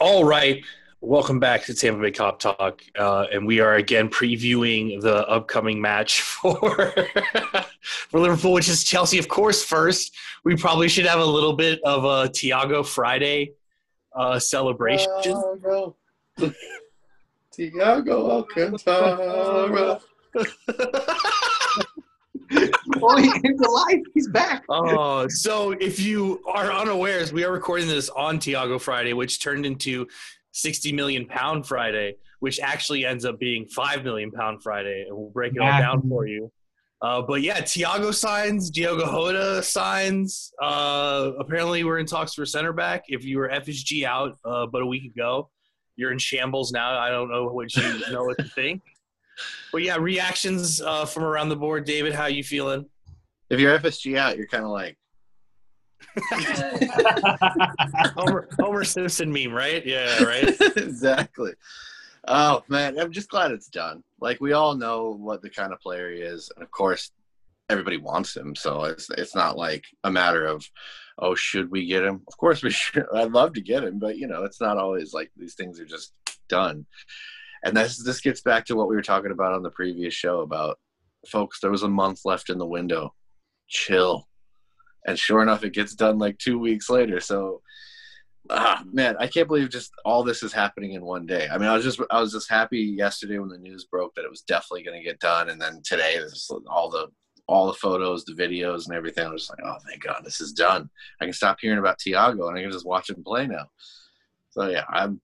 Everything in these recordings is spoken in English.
All right. Welcome back to Tampa Bay Kop Talk, uh, and we are again previewing the upcoming match for for Liverpool, which is Chelsea. Of course, first we probably should have a little bit of a Thiago Friday uh, celebration. Thiago, Thiago Alcantara. oh, he came to life. He's back. Oh, so if you are unawares, we are recording this on Thiago Friday, which turned into 60 million pound Friday, which actually ends up being 5 million pound Friday. And we'll break it all down for you. Uh, but yeah, Thiago signs, Diogo Jota signs. Uh, apparently, we're in talks for center back. If you were FSG out uh, but a week ago, you're in shambles now. I don't know what you know what to think. But yeah, reactions uh, from around the board. David, how you feeling? If you're FSG out, you're kind of like Homer, Homer Simpson meme, right? Yeah, right. exactly. Oh man, I'm just glad it's done. Like we all know what the kind of player he is, and of course, everybody wants him. So it's it's not like a matter of, oh, should we get him? Of course we should. I'd love to get him, but you know, it's not always like these things are just done. And this this gets back to what we were talking about on the previous show about folks. There was a month left in the window. Chill. And sure enough, it gets done like two weeks later. So ah, man, I can't believe just all this is happening in one day. I mean, I was just I was just happy yesterday when the news broke that it was definitely going to get done, and then today there's all the all the photos, the videos, and everything. I was just like, oh, thank God, this is done. I can stop hearing about Thiago and I can just watch him play now. So yeah, I'm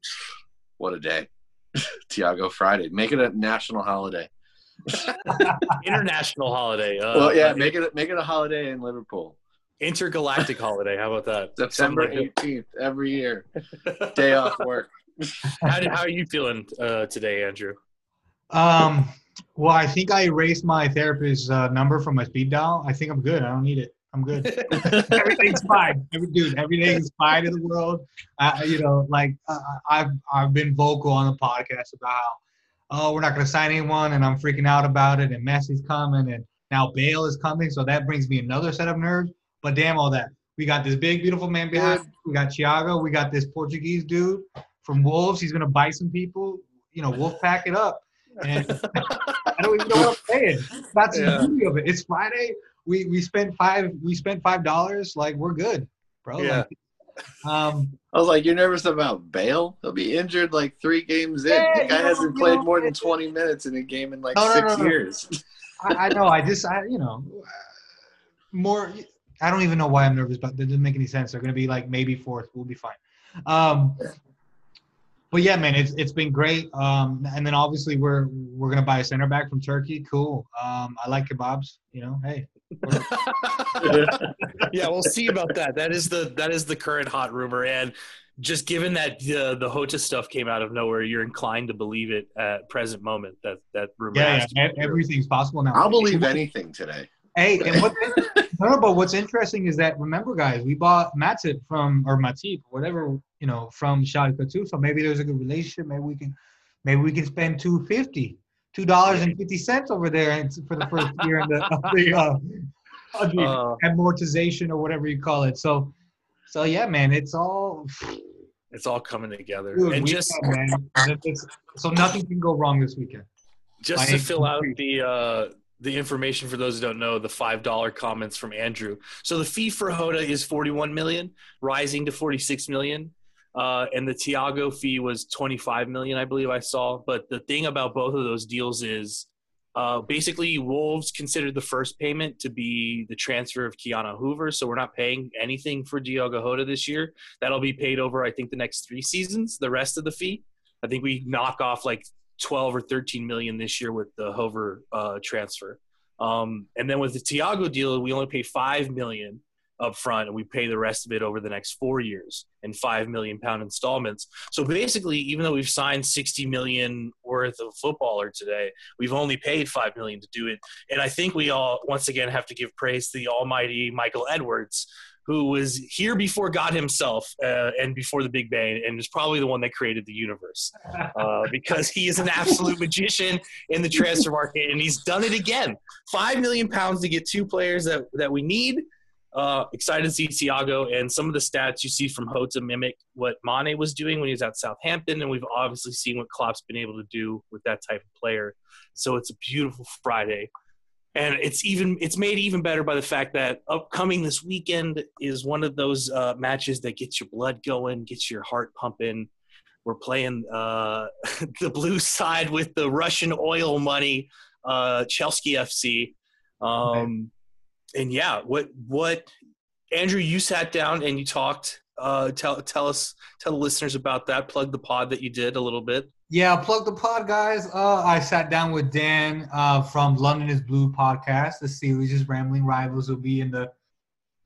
what a day, Thiago Friday. Make it a national holiday. International holiday. Uh, well, yeah, make it make it a holiday in Liverpool. Intergalactic holiday. How about that? September eighteenth every year. Day off work. how, how are you feeling uh, today, Andrew? Um. Well, I think I erased my therapist's uh, number from my speed dial. I think I'm good. I don't need it. I'm good. Everything's fine. Every, dude, everything's fine in the world. Uh, you know, like uh, I've I've been vocal on the podcast about how oh we're not going to sign anyone, and I'm freaking out about it, and Messi's coming, and now Bale is coming, so that brings me another set of nerves. But damn all that. We got this big, beautiful man behind. We got Thiago. We got this Portuguese dude from Wolves. He's gonna bite some people. You know, Wolf pack it up. And I don't even know what I'm saying. That's yeah. the beauty of it. It's Friday. We we spent five we spent five dollars. Like we're good, bro. Yeah. Like, um, I was like, you're nervous about Bale? He'll be injured like three games in. Yeah, the guy hasn't played more than 20 minutes in a game in like no, six no, years. I, I know. I just, I, you know, more I don't even know why I'm nervous, but that doesn't make any sense. They're going to be like maybe fourth. We'll be fine. Um, but yeah, man, it's it's been great. Um, and then obviously we're we're gonna buy a center back from Turkey. Cool. Um, I like kebabs. You know, hey. Yeah, we'll see about that. That is the that is the current hot rumor, and just given that uh, the Jota stuff came out of nowhere, you're inclined to believe it at present moment that that rumor. Yeah, yeah everything's possible now. I'll believe anything today. Hey, and what? no, but what's interesting is that remember, guys, we bought Matip from or Matip, whatever you know, from Schalke too. So maybe there's a good relationship. Maybe we can, maybe we can spend two fifty, two dollars and fifty cents over there for the first year of the, the, uh, the uh, amortization or whatever you call it. So, so yeah, man, it's all. It's all coming together, Dude, and just so nothing can go wrong this weekend. Just to fill out the uh, the information for those who don't know the five dollar comments from Andrew. So the fee for Jota is forty one million, rising to forty six million, uh, and the Thiago fee was twenty five million, I believe I saw. But the thing about both of those deals is. Uh, basically, Wolves considered the first payment to be the transfer of Ki-Jana so we're not paying anything for Diogo Jota this year. That'll be paid over, I think, the next three seasons. The rest of the fee, I think we knock off like 12 or 13 million this year with the Hoever uh, transfer. Um, and then with the Thiago deal, we only pay 5 million up front and we pay the rest of it over the next four years in 5 million pound installments. So basically, even though we've signed 60 million worth of footballer today, we've only paid 5 million to do it. And I think we all, once again, have to give praise to the almighty Michael Edwards, who was here before God himself uh, and before the Big Bang, and is probably the one that created the universe uh, because he is an absolute magician in the transfer market, and he's done it again. Five million pounds to get two players that that we need. Uh, excited to see Thiago and some of the stats you see from Jota mimic what Mane was doing when he was at Southampton, and we've obviously seen what Klopp's been able to do with that type of player. So it's a beautiful Friday, and it's even it's made even better by the fact that upcoming this weekend is one of those uh, matches that gets your blood going, gets your heart pumping. We're playing uh, the blue side with the Russian oil money, uh, Chelsea FC. Um, and yeah, what what Andrew, you sat down and you talked. Uh, tell tell us tell the listeners about that. Plug the pod that you did a little bit. Yeah, plug the pod, guys. Uh, I sat down with Dan uh, from London is Blue podcast. The series is Rambling Rivals will be in the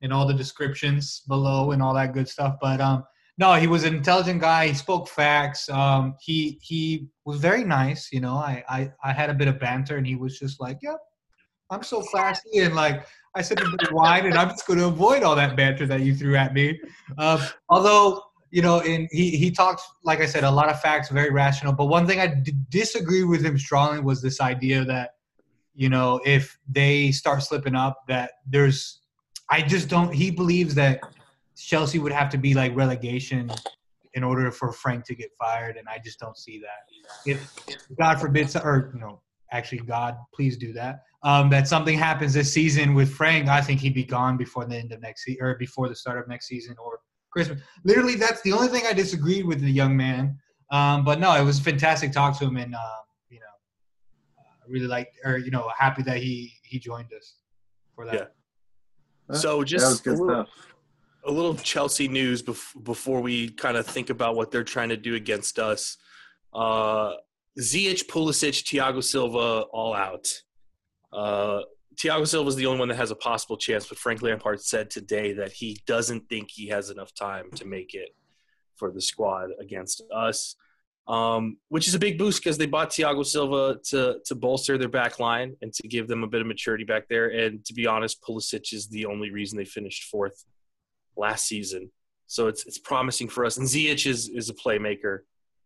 in all the descriptions below and all that good stuff. But um, no, he was an intelligent guy. He spoke facts. Um, he he was very nice. You know, I, I I had a bit of banter, and he was just like, "Yep, I'm so classy," and like I said bit and I'm just going to avoid all that banter that you threw at me. Um, although you know, and he he talked like I said, a lot of facts, very rational. But one thing I d- disagree with him strongly was this idea that you know if they start slipping up, that there's I just don't. He believes that Chelsea would have to be like relegation in order for Frank to get fired, and I just don't see that. If, if God forbid, or you know, actually, God, please do that. Um, that something happens this season with Frank, I think he'd be gone before the end of next season or before the start of next season or Christmas. Literally, that's the only thing I disagreed with the young man. Um, but no, it was fantastic talk to him, and uh, you know, I really liked, or you know, happy that he he joined us for that. Yeah. So just a little, a little, Chelsea news bef- before we kind of think about what they're trying to do against us. Uh, Ziyech, Pulisic, Thiago Silva, all out. Uh, Thiago Silva is the only one that has a possible chance, but Frank Lampard said today that he doesn't think he has enough time to make it for the squad against us, um, which is a big boost because they bought Thiago Silva to to bolster their back line and to give them a bit of maturity back there. And to be honest, Pulisic is the only reason they finished fourth last season. So it's it's promising for us. And Ziyech is is a playmaker.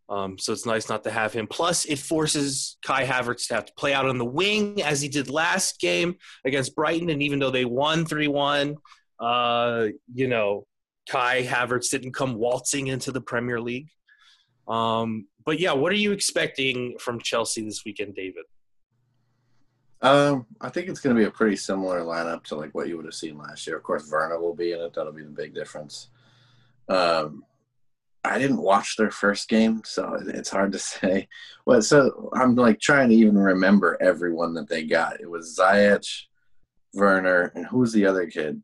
Um, so it's nice not to have him. Plus, it forces Kai Havertz to have to play out on the wing as he did last game against Brighton. And even though they won 3 1, uh, you know, Kai Havertz didn't come waltzing into the Premier League. Um, but yeah, what are you expecting from Chelsea this weekend, David? Um, I think it's going to be a pretty similar lineup to like what you would have seen last year. Of course, Werner will be in it. That'll be the big difference. Um, I didn't watch their first game, so it's hard to say. Well, so I'm like trying to even remember everyone that they got. It was Ziyech, Werner, and who was the other kid?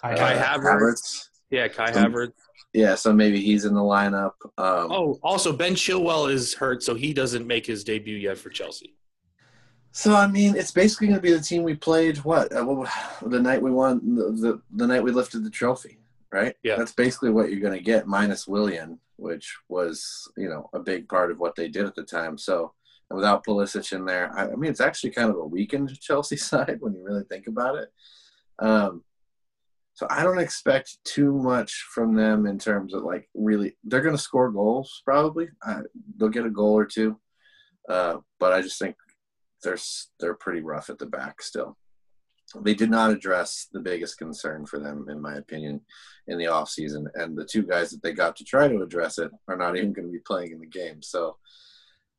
Kai, uh, Kai Havertz. Havertz. Yeah, Kai so, Havertz. Yeah, so maybe he's in the lineup. Um, oh, also Ben Chilwell is hurt, so he doesn't make his debut yet for Chelsea. So I mean, it's basically going to be the team we played. What uh, the night we won, the, the the night we lifted the trophy right? Yeah. That's basically what you're going to get minus Willian, which was, you know, a big part of what they did at the time. So without Pulisic in there, I, I mean, it's actually kind of a weakened Chelsea side when you really think about it. Um, so I don't expect too much from them in terms of like really, they're going to score goals probably. Uh, they'll get a goal or two. Uh, but I just think they're, they're pretty rough at the back still they did not address the biggest concern for them, in my opinion, in the off season. And the two guys that they got to try to address it are not even going to be playing in the game. So,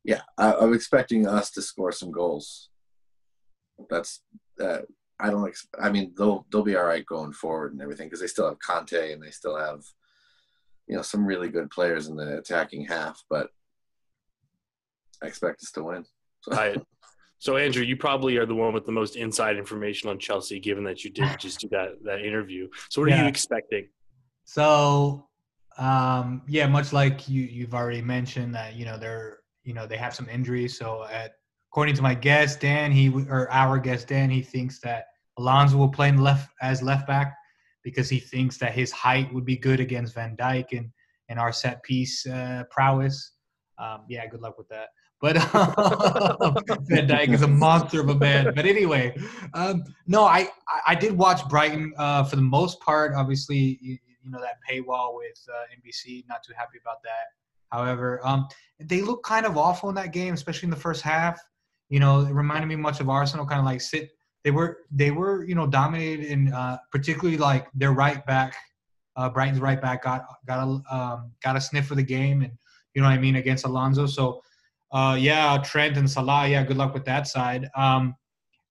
yeah, I, am expecting us to score some goals. That's uh, I don't. Ex- I mean, they'll they'll be all right going forward and everything because they still have Kante and they still have, you know, some really good players in the attacking half. But I expect us to win. So. I so Andrew, you probably are the one with the most inside information on Chelsea, given that you did just do that that interview. So what yeah. are you expecting? So um, yeah, much like you you've already mentioned that you know they're you know they have some injuries. So at according to my guest Dan, he or our guest Dan, he thinks that Alonso will play in left as left back because he thinks that his height would be good against Van Dijk and and our set piece uh, prowess. Um, yeah, good luck with that. But um, Van Dijk is a monster of a man. But anyway, um, no, I, I did watch Brighton uh, for the most part. Obviously, you, you know that paywall with uh, NBC. Not too happy about that. However, um, they look kind of awful in that game, especially in the first half. You know, it reminded me much of Arsenal, kind of like sit they were they were you know dominated in uh, particularly like their right back, uh, Brighton's right back got got a um, got a sniff of the game and you know what I mean against Alonso. So uh, yeah, Trent and Salah, yeah, good luck with that side. Um,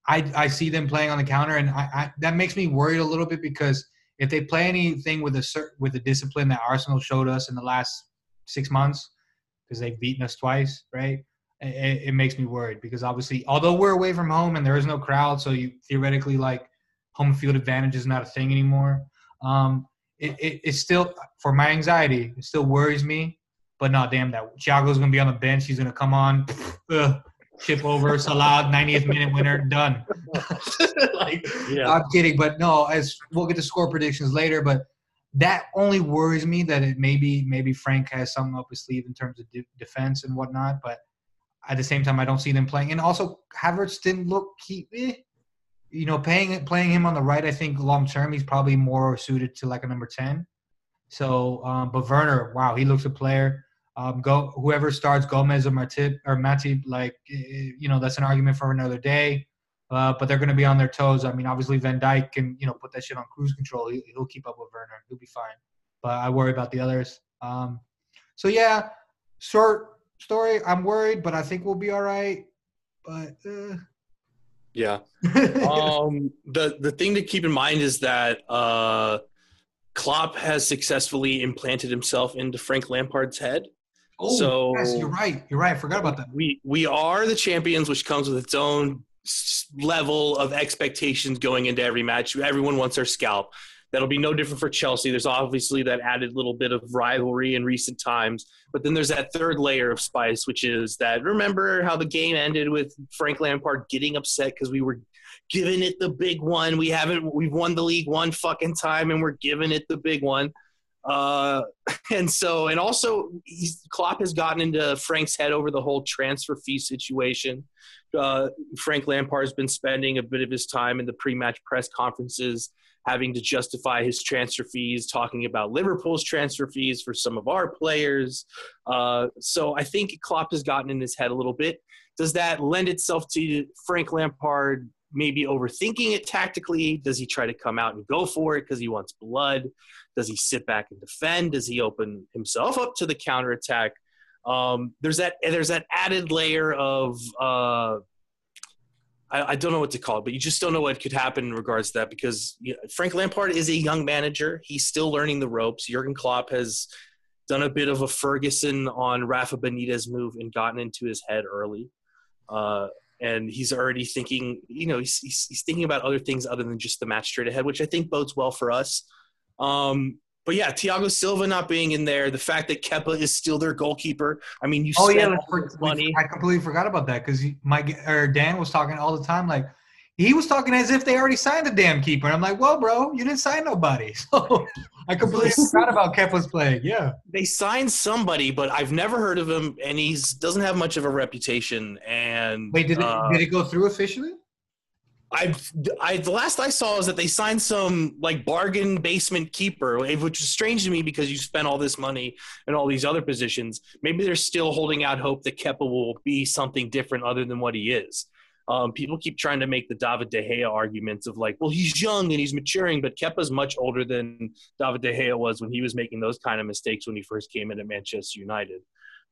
I I see them playing on the counter and I, I that makes me worried a little bit because if they play anything with a with the discipline that Arsenal showed us in the last six months, because they've beaten us twice, right? It, it, makes me worried because obviously, although we're away from home and there is no crowd, so you theoretically like home field advantage is not a thing anymore. Um, it, it, it's still for my anxiety. It still worries me, but not damn that Thiago's gonna be on the bench. He's gonna come on, ugh, chip over Salah, 90th minute winner, done. like, yeah. I'm kidding, but no. As we'll get to score predictions later, but that only worries me that it maybe maybe Frank has something up his sleeve in terms of de- defense and whatnot. But at the same time, I don't see them playing. And also, Havertz didn't look. Eh. You know, playing playing him on the right, I think long term he's probably more suited to like a number ten. So, um, but Werner, wow, he looks a player. Um, go whoever starts Gomez or Matip or Matip, like eh, you know, that's an argument for another day. Uh, but they're going to be on their toes. I mean, obviously Van Dijk can you know put that shit on cruise control. He, will keep up with Werner. He'll be fine. But I worry about the others. Um, so yeah, short story. I'm worried, but I think we'll be all right. But uh... yeah, um, the the thing to keep in mind is that uh, Klopp has successfully implanted himself into Frank Lampard's head. Oh, so yes, you're right. You're right. I forgot about that. We we are the champions, which comes with its own level of expectations going into every match. Everyone wants their scalp. That'll be no different for Chelsea. There's obviously that added little bit of rivalry in recent times, but then there's that third layer of spice, which is that remember how the game ended with Frank Lampard getting upset because we were giving it the big one. We haven't we've won the league one fucking time, and we're giving it the big one. Uh, and so, and also, Klopp has gotten into Frank's head over the whole transfer fee situation. Uh, Frank Lampard's been spending a bit of his time in the pre-match press conferences, having to justify his transfer fees, talking about Liverpool's transfer fees for some of our players. Uh, so I think Klopp has gotten in his head a little bit. Does that lend itself to Frank Lampard maybe overthinking it tactically? Does he try to come out and go for it because he wants blood? Does he sit back and defend? Does he open himself up to the counterattack? Um, there's that there's that added layer of uh, I, I, don't know what to call it, but you just don't know what could happen in regards to that because you know, Frank Lampard is a young manager. He's still learning the ropes. Jurgen Klopp has done a bit of a Ferguson on Rafa Benitez move and gotten into his head early. Uh, and he's already thinking, you know, he's, he's, he's, thinking about other things other than just the match straight ahead, which I think bodes well for us. Um, but yeah, Thiago Silva not being in there, the fact that Kepa is still their goalkeeper. I mean, you oh yeah, for, money. I completely forgot about that because my or Dan was talking all the time like he was talking as if they already signed the damn keeper. And I'm like, well, bro, you didn't sign nobody. So I completely forgot about Kepa's playing. Yeah. They signed somebody, but I've never heard of him, and he doesn't have much of a reputation. And wait, did it uh, did it go through officially? I, I, the last I saw is that they signed some like bargain basement keeper, which is strange to me because you spent all this money and all these other positions. Maybe they're still holding out hope that Kepa will be something different other than what he is. Um, people keep trying to make the David De Gea arguments of like, well, he's young and he's maturing, but Kepa's much older than David De Gea was when he was making those kind of mistakes when he first came in at Manchester United.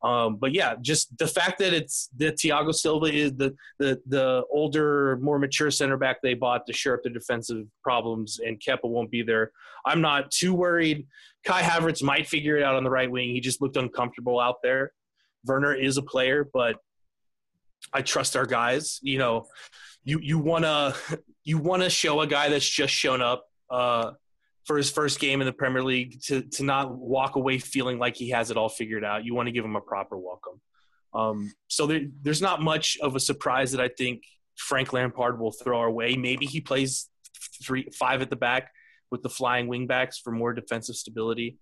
Um, but yeah, just the fact that it's that Thiago Silva is the, the the older, more mature center back they bought to shore up the defensive problems, and Kepa won't be there. I'm not too worried. Kai Havertz might figure it out on the right wing. He just looked uncomfortable out there. Werner is a player, but I trust our guys. You know, you you wanna you wanna show a guy that's just shown up uh, for his first game in the Premier League to to not walk away feeling like he has it all figured out. You want to give him a proper welcome. Um, so there, there's not much of a surprise that I think Frank Lampard will throw our way. Maybe he plays three five at the back with the flying wingbacks for more defensive stability.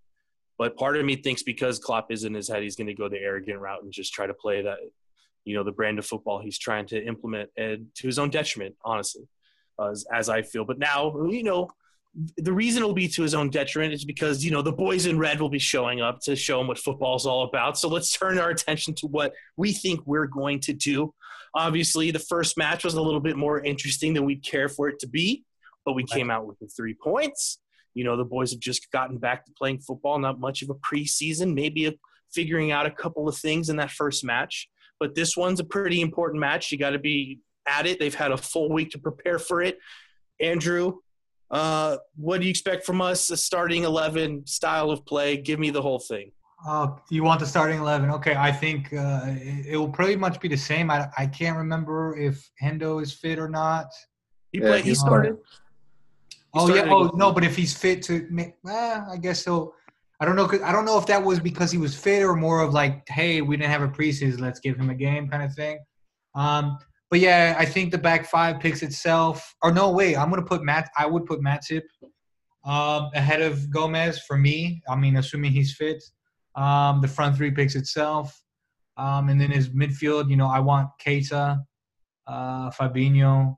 But part of me thinks because Klopp is in his head, he's going to go the arrogant route and just try to play that you know the brand of football he's trying to implement and to his own detriment honestly uh, as, as i feel but now you know the reason it'll be to his own detriment is because you know the boys in red will be showing up to show him what football's all about. So let's turn our attention to what we think we're going to do. Obviously, the first match was a little bit more interesting than we'd care for it to be, but we came out with the three points. You know, the boys have just gotten back to playing football, not much of a preseason, maybe a, figuring out a couple of things in that first match. But this one's a pretty important match. You got to be at it. They've had a full week to prepare for it. Andrew, uh, what do you expect from us? A starting 11 style of play? Give me the whole thing. Uh, you want the starting 11? Okay, I think uh, it, it, will pretty much be the same. I, I can't remember if Hendo is fit or not. He played. He started. He oh started yeah. Oh no, but if he's fit to, eh, I guess so. I don't know. I don't know if that was because he was fit or more of like, hey, we didn't have a preseason, let's give him a game kind of thing. Um, but yeah, I think the back five picks itself. Or no, wait, I'm gonna put Matt. I would put Matip um, ahead of Gomez for me. I mean, assuming he's fit. Um, the front three picks itself, um, and then his midfield. You know, I want Keita, uh, Fabinho,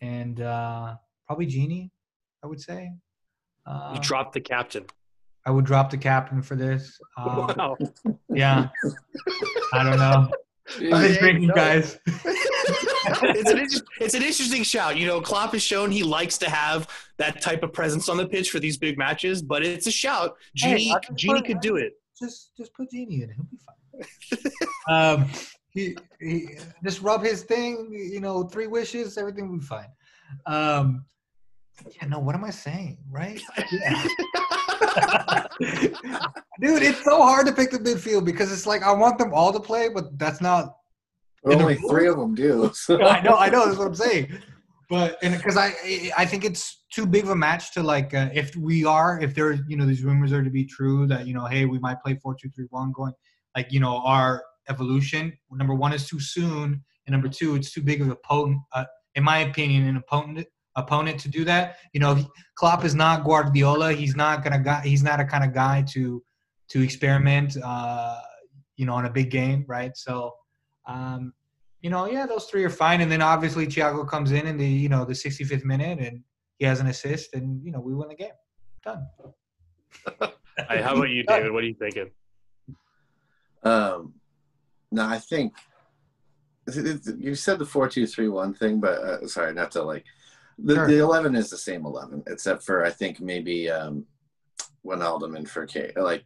and uh, probably Gini. I would say. Uh, you dropped the captain. I would drop the captain for this. Um, wow. Yeah. I don't know. I'm just drinking, guys. it's, an, it's an interesting shout. You know, Klopp has shown he likes to have that type of presence on the pitch for these big matches, but it's a shout. Gini, hey, Gini put, could do it. Just, just put Gini in. He'll be fine. um, he, he, just rub his thing. You know, three wishes, everything will be fine. Um, yeah, no. What am I saying? Right? Yeah. Dude, it's so hard to pick the midfield because it's like I want them all to play, but that's not. Only three of them do. So. I know, I know. That's what I'm saying. But because I, I think it's too big of a match to like uh, if we are if there you know these rumors are to be true that you know hey we might play four two three one going like you know our evolution number one is too soon and number two it's too big of a potent uh, in my opinion an opponent opponent to do that. You know, he, Klopp is not Guardiola. He's not gonna guy. He's not a kind of guy to to experiment. Uh, you know, on a big game, right? So, um, you know, yeah, those three are fine. And then obviously Thiago comes in in the you know the 65th minute and he has an assist, and you know we win the game. Done. hey, how about you, David? What are you thinking? Um, no, I think you said the four two three one thing, but uh, sorry, not to like the, sure. the 11 is the same 11, except for I think maybe um, Wijnaldum and for K. Like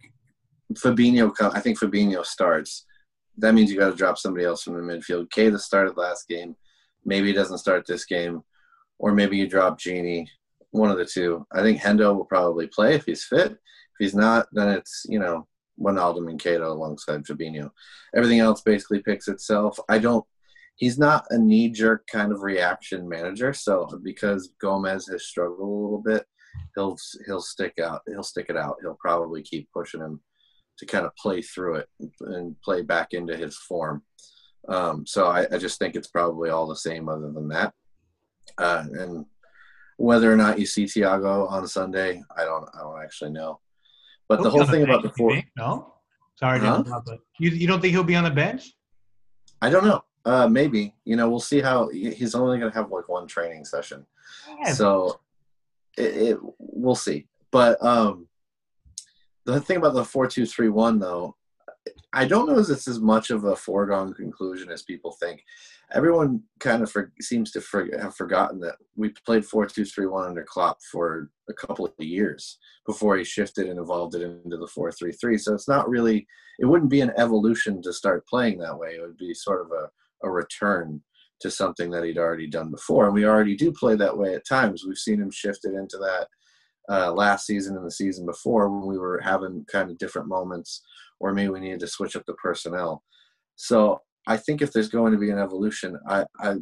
Fabinho, I think Fabinho starts. That means you got to drop somebody else from the midfield. Keita started last game. Maybe he doesn't start this game, or maybe you drop Gini. One of the two. I think Hendo will probably play if he's fit. If he's not, then it's you know Wijnaldum and Keita alongside Fabinho. Everything else basically picks itself. I don't he's not a knee jerk kind of reaction manager. So because Gomez has struggled a little bit, he'll he'll stick out. He'll stick it out. He'll probably keep pushing him to kind of play through it and play back into his form. Um, so I, I, just think it's probably all the same other than that. Uh, and whether or not you see Thiago on Sunday, I don't I don't actually know. But he'll the whole thing the about the four no, sorry, huh? you you don't think he'll be on the bench? I don't know. Uh, maybe. You know, we'll see how he's only going to have like one training session, yeah. so it, it, we'll see. But um, the thing about the four two three one though, I don't know if it's as much of a foregone conclusion as people think. Everyone kind of for, seems to for, have forgotten that we played four two three one under Klopp for a couple of years before he shifted and evolved it into the four three three. So it's not really. It wouldn't be an evolution to start playing that way. It would be sort of a a return to something that he'd already done before. And we already do play that way at times. We've seen him shifted into that uh, last season and the season before when we were having kind of different moments, or maybe we needed to switch up the personnel. So I think if there's going to be an evolution, I, I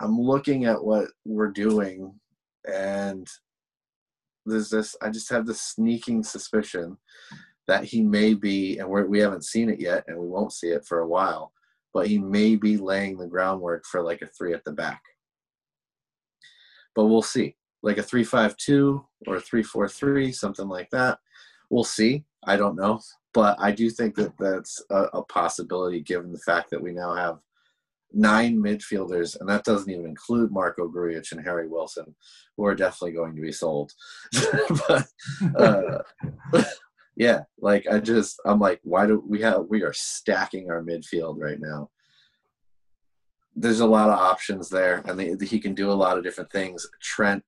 I'm looking at what we're doing, and there's this. I just have this sneaking suspicion that he may be, and we're, we haven't seen it yet, and we won't see it for a while but he may be laying the groundwork for like a three at the back. But we'll see. Like a three-five-two or a three-four-three, something like that. We'll see. I don't know. But I do think that that's a, a possibility given the fact that we now have nine midfielders, and that doesn't even include Marko Grujic and Harry Wilson, who are definitely going to be sold. but uh, yeah, like I just I'm like, why do we have we are stacking our midfield right now? There's a lot of options there, and they, he can do a lot of different things. Trent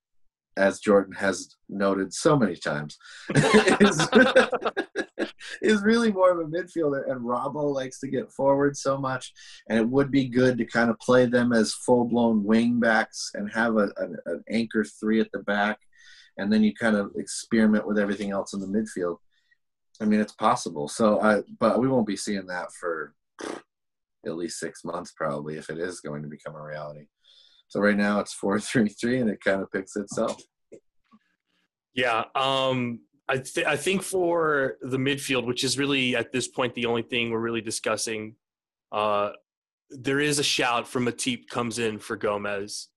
as Jordan has noted so many times, is, is really more of a midfielder. And Robbo likes to get forward so much, and it would be good to kind of play them as full blown wing backs and have a, a, an anchor three at the back, and then you kind of experiment with everything else in the midfield. I mean, it's possible. So, I but we won't be seeing that for at least six months, probably, if it is going to become a reality. So right now it's four three three, and it kind of picks itself. Yeah, um, I th- I think for the midfield, which is really at this point the only thing we're really discussing, uh, there is a shout from Matip comes in for Gomez.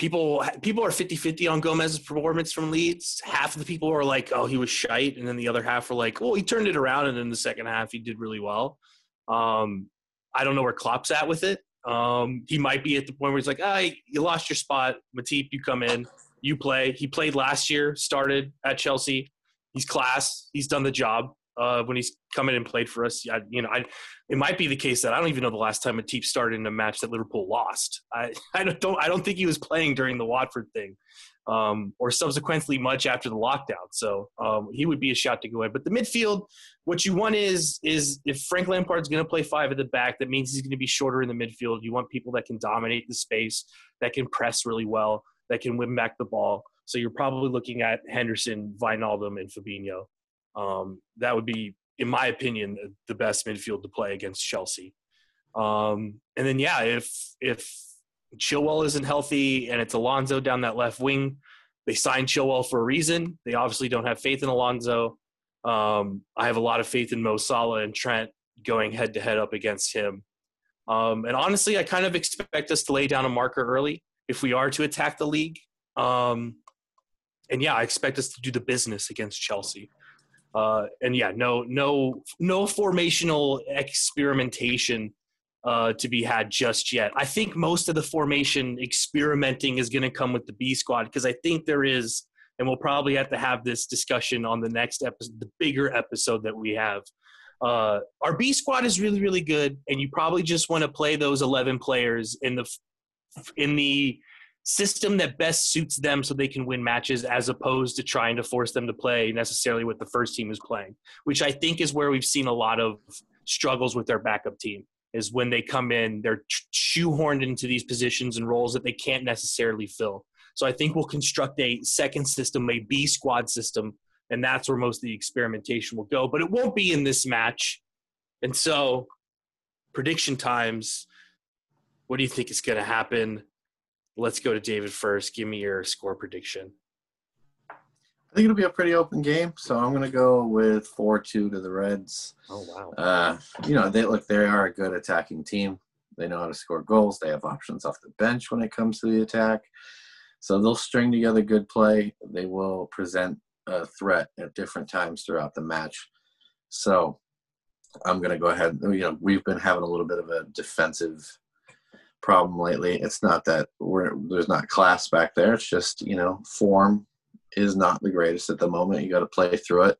People people are 50-50 on Gomez's performance from Leeds. Half of the people are like, "Oh, he was shite," and then the other half were like, "Well, he turned it around, and in the second half, he did really well." Um, I don't know where Klopp's at with it. Um, he might be at the point where he's like, ah, you lost your spot. Matip, you come in, you play. He played last year, started at Chelsea. He's class. He's done the job. Uh, when he's come in and played for us, I, you know, I, it might be the case that I don't even know the last time a Matip started in a match that Liverpool lost. I, I don't, I don't think he was playing during the Watford thing um, or subsequently much after the lockdown. So um, he would be a shot to go in. But the midfield, what you want is is if Frank Lampard's going to play five at the back, that means he's going to be shorter in the midfield. You want people that can dominate the space, that can press really well, that can win back the ball. So you're probably looking at Henderson, Wijnaldum, and Fabinho. Um, that would be, in my opinion, the best midfield to play against Chelsea. Um, and then yeah, if if Chilwell isn't healthy and it's Alonso down that left wing. They signed Chilwell for a reason. They obviously don't have faith in Alonso. Um, I have a lot of faith in Mo Salah and Trent going head to head up against him. Um, and honestly, I kind of expect us to lay down a marker early if we are to attack the league. Um, and yeah, I expect us to do the business against Chelsea. Uh, and yeah, no, no, no formational experimentation uh, to be had just yet. I think most of the formation experimenting is going to come with the B squad because I think there is, and we'll probably have to have this discussion on the next episode, the bigger episode that we have. Uh, our B squad is really, really good, and you probably just want to play those eleven players in the in the system that best suits them so they can win matches as opposed to trying to force them to play necessarily what the first team is playing which i think is where we've seen a lot of struggles with their backup team is when they come in, they're shoehorned into these positions and roles that they can't necessarily fill. So I think we'll construct a second system, a B squad system, and that's where most of the experimentation will go. But it won't be in this match. And so, prediction times. What do you think is going to happen? Let's go to David first. Give me your score prediction. I think it'll be a pretty open game, so I'm going to go with four-two to the Reds. Oh wow! Uh, you know, they look they are a good attacking team. They know how to score goals. They have options off the bench when it comes to the attack, so they'll string together good play. They will present a threat at different times throughout the match. So I'm going to go ahead. You know, we've been having a little bit of a defensive problem lately. It's not that we're there's not class back there. It's just you know form is not the greatest at the moment. You got to play through it.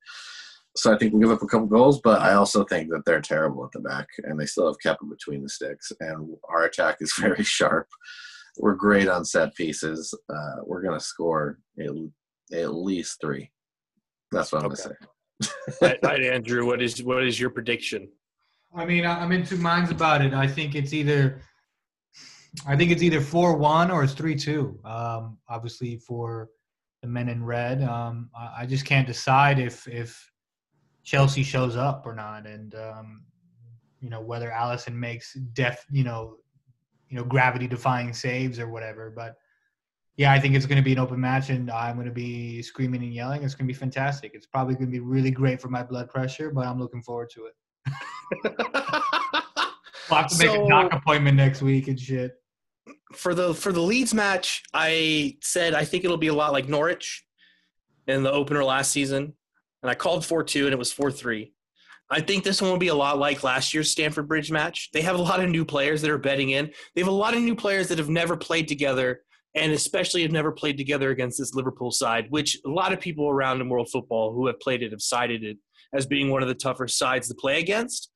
So I think we'll give up a couple goals, but I also think that they're terrible at the back, and they still have kept it between the sticks. And our attack is very sharp. We're great on set pieces. Uh, we're going to score at, at, least three. That's what I'm okay. going to say. right, Andrew. What is what is your prediction? I mean, I'm in two minds about it. I think it's either, I think it's either four one or it's three two. Um, obviously, for the men in red. Um, I, I, just can't decide if if Chelsea shows up or not, and um, you know whether Alisson makes def you know you know gravity defying saves or whatever. But yeah, I think it's going to be an open match, and I'm going to be screaming and yelling. It's going to be fantastic. It's probably going to be really great for my blood pressure, but I'm looking forward to it. I'll have to make so, a doc appointment next week and shit for the for the Leeds match, I said I think it'll be a lot like Norwich in the opener last season, and I called four two and it was four three. I think this one will be a lot like last year's Stamford Bridge match. They have a lot of new players that are betting in. They have a lot of new players that have never played together, and especially have never played together against this Liverpool side, which a lot of people around in world football who have played it have cited it as being one of the tougher sides to play against.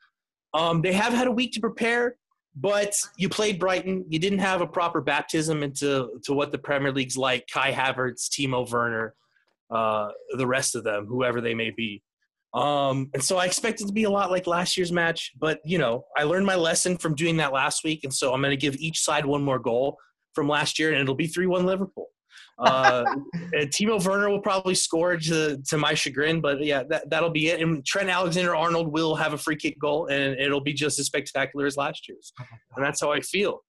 Um, they have had a week to prepare, but you played Brighton. You didn't have a proper baptism into to what the Premier League's like. Kai Havertz, Timo Werner, uh, the rest of them, whoever they may be. Um, and so I expect it to be a lot like last year's match, but you know, I learned my lesson from doing that last week, and so I'm going to give each side one more goal from last year, and it'll be three-one Liverpool. Uh, Timo Werner will probably score to to my chagrin, but yeah, that that'll be it. And Trent Alexander-Arnold will have a free kick goal, and it'll be just as spectacular as last year's, and that's how I feel.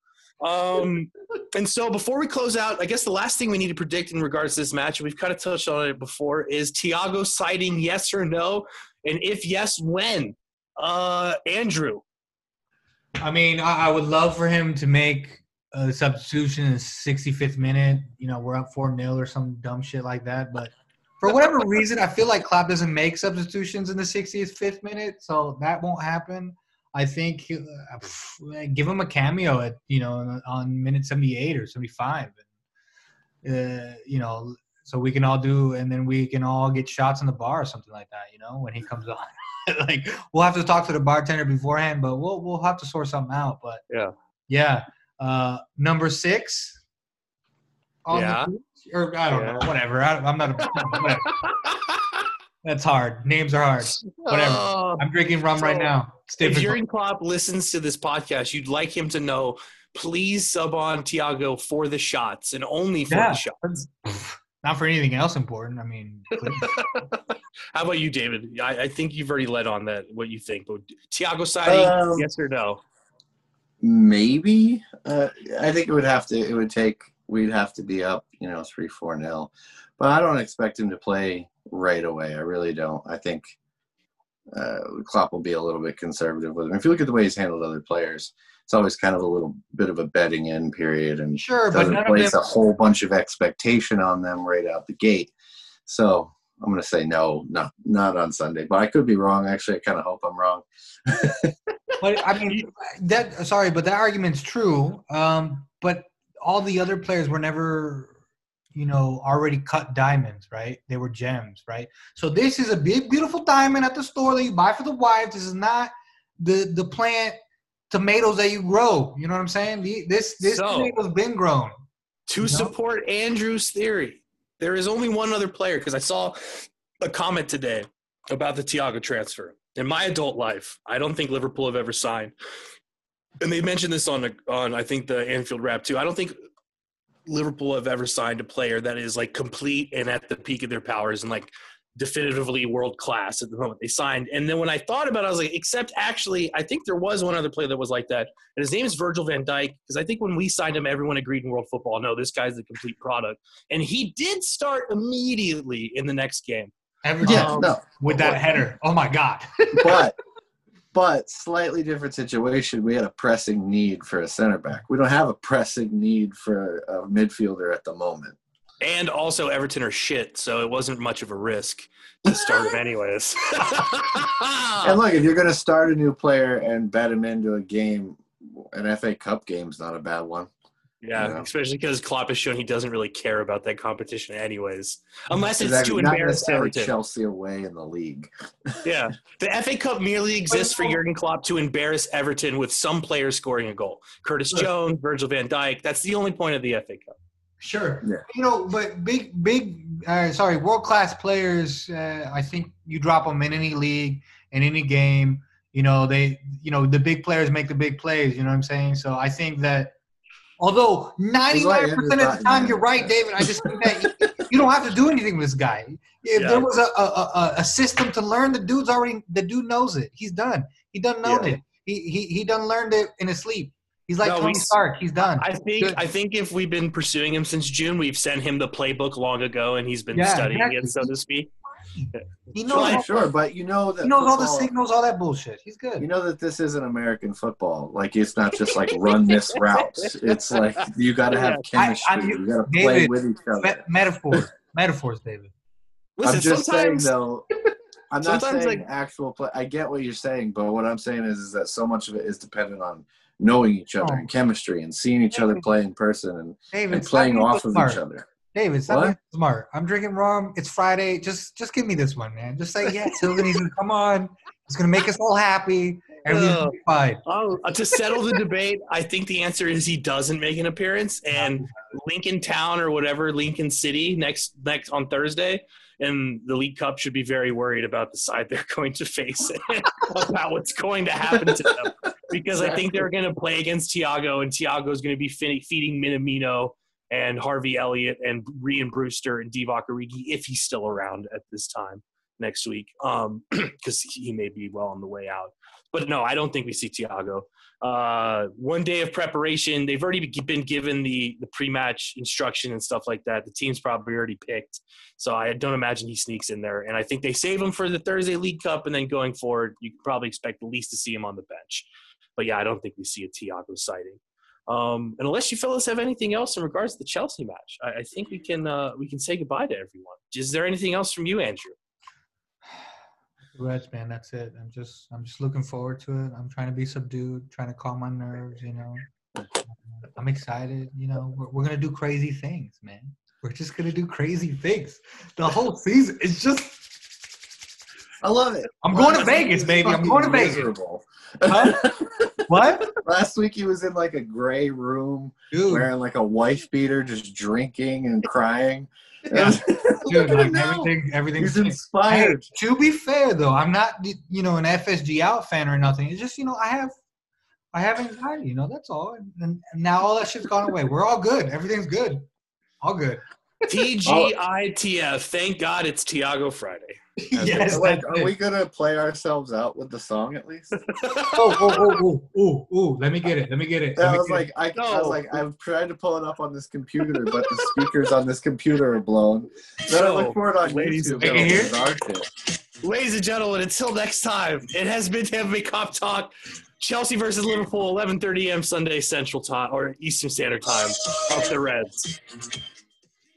Um, and so before we close out, I guess the last thing we need to predict in regards to this match, we've kind of touched on it before, is Thiago sighting yes or no? And if yes, when? Uh, Andrew. I mean, I, I would love for him to make a substitution in the 65th minute. You know, we're up 4 0 or some dumb shit like that. But for whatever reason, I feel like Klopp doesn't make substitutions in the 65th minute, so that won't happen. I think uh, give him a cameo at you know on minute 78 or 75, and, uh, you know, so we can all do, and then we can all get shots in the bar or something like that. You know, when he comes on, like we'll have to talk to the bartender beforehand, but we'll we'll have to sort something out. But Yeah. yeah, uh, number six. on Yeah. pitch, or I don't know, whatever. I, I'm not. A, whatever. That's hard. Names are hard. Whatever. Uh, I'm drinking rum right now. It's if difficult. Jurgen Klopp listens to this podcast, you'd like him to know, please sub on Thiago for the shots and only for Yeah. the shots. Not for anything else important. I mean. How about you, David? I, I think you've already led on that, what you think. But Thiago siding, Um, yes or no? Maybe. Uh, I think it would have to. It would take. We'd have to be up, you know, three, four nil. But I don't expect him to play right away. I really don't. I think uh, Klopp will be a little bit conservative with him. If you look at the way he's handled other players, it's always kind of a little bit of a betting in period, and sure, but doesn't of place them. a whole bunch of expectation on them right out the gate. So I'm going to say no, not not on Sunday. But I could be wrong. Actually, I kind of hope I'm wrong. But I mean, that sorry, but that argument's true. Um, but all the other players were never, you know, already cut diamonds, right? They were gems, right? So this is a big, beautiful diamond at the store that you buy for the wife. This is not the the plant tomatoes that you grow. You know what I'm saying? The, this this So- tomato's been grown. To No. support Andrew's theory, there is only one other player because I saw a comment today about the Thiago transfer. In my adult life, I don't think Liverpool have ever signed, and they mentioned this on on I think the Anfield Wrap too. I don't think Liverpool have ever signed a player that is like complete and at the peak of their powers and like definitively world class at the moment they signed. And then when I thought about it, I was like, except actually, I think there was one other player that was like that. And his name is Virgil van Dijk. Because I think when we signed him, everyone agreed in world football, no, this guy's the complete product. And he did start immediately in the next game. Every Yeah, Um, no, with that header. Oh my god. but but slightly different situation. We had a pressing need for a center back. We don't have a pressing need for a midfielder at the moment. And also, Everton are shit, so it wasn't much of a risk to start him, anyways. And look, if you're going to start a new player and bet him into a game, an FA Cup game's not a bad one. Yeah, Yeah. especially because Klopp has shown he doesn't really care about that competition, anyways, unless it's Exactly. to not embarrass necessarily Chelsea away in the league. Yeah, the FA Cup merely exists for Jurgen Klopp to embarrass Everton with some players scoring a goal. Curtis Jones, Virgil Van Dijk. That's the only point of the FA Cup. Sure. Yeah. You know, but big, big, uh, sorry, world class players. Uh, I think you drop them in any league, in any game. You know, they, you know, the big players make the big plays. You know what I'm saying? So I think that, although 99 percent of the time you're right, David, I just think that you, don't have to do anything with this guy. If Yeah. there was a, a, a, a system to learn, the dude's already, the dude knows it. He's done. He done known Yeah. it. He, he, he done learned it in his sleep. He's like No, Tony we- Stark. He's done. I think Good. I think if we've been pursuing him since June, we've sent him the playbook long ago, and he's been Yeah, studying exactly. it, so to speak. He knows. Sure, all- sure, but you know that He knows all the signals, all that bullshit. He's good. You know that this isn't American football. Like it's not just like run this route. It's like you got to have chemistry. I'm- you got to play with each Me- other. metaphors, metaphors, David. Listen, I'm just saying though. I'm not Sometimes, saying like- actual play. I get what you're saying, but what I'm saying is, is that so much of it is dependent on knowing each other Oh. and chemistry and seeing each other play in person and, David, and playing off of smart. each other. David, stop What? being smart. I'm drinking rum. It's Friday. Just just give me this one, man. Just say yes. Sylvanese, come on. It's gonna make us all happy. Everything's gonna fine. Oh, uh, to settle the debate, I think the answer is he doesn't make an appearance, and Lincoln Town or whatever Lincoln City next next on Thursday, and the League Cup should be very worried about the side they're going to face and about what's going to happen to them because I think they're going to play against Thiago, and Thiago is going to be fe- feeding Minamino and Harvey Elliott and Rhian Brewster and Divock Origi if he's still around at this time next week, because he may be well on the way out. But no, I don't think we see Thiago. Uh, one day of preparation. They've already been given the the pre-match instruction and stuff like that. The team's probably already picked, so I don't imagine he sneaks in there. And I think they save him for the Thursday League Cup, and then going forward, you can probably expect at least to see him on the bench. But yeah, I don't think we see a Thiago sighting. Um, and unless you fellas have anything else in regards to the Chelsea match, I, I think we can uh, we can say goodbye to everyone. Is there anything else from you, Andrew? Reds, man, that's it. I'm just I'm just looking forward to it. I'm trying to be subdued, trying to calm my nerves, you know. I'm excited, you know. We're, we're gonna do crazy things, man. We're just gonna do crazy things. The whole season is just I love it. I'm going to Last Vegas, baby. I'm going to Vegas. Huh? What? Last week he was in like a gray room Dude, wearing like a wife beater, just drinking and crying. Yeah. Dude, like everything everything's He's Hey, inspired. to be fair though, I'm not you know an FSG out fan or nothing. It's just you know I have I have anxiety, you know that's all. And, and now all that shit's gone away. We're all good. Everything's good. All good. Oh. TGITF. Thank God it's Thiago Friday. yes. like, are we gonna play ourselves out with the song at least? Oh, oh, oh, oh, oh, oh, oh, let me get it. Let me get it. Yeah, Let I was get like, I, I No. was like, I've tried to pull it up on this computer, but the speakers on this computer are blown. Then I So, look for it on ladies YouTube. and and gentlemen. it's our shit. Ladies and gentlemen, until next time, it has been Tampa Bay Kop Talk. Chelsea versus Liverpool, 11:30 a.m. Sunday Central Time or Eastern Standard Time. Up the Reds.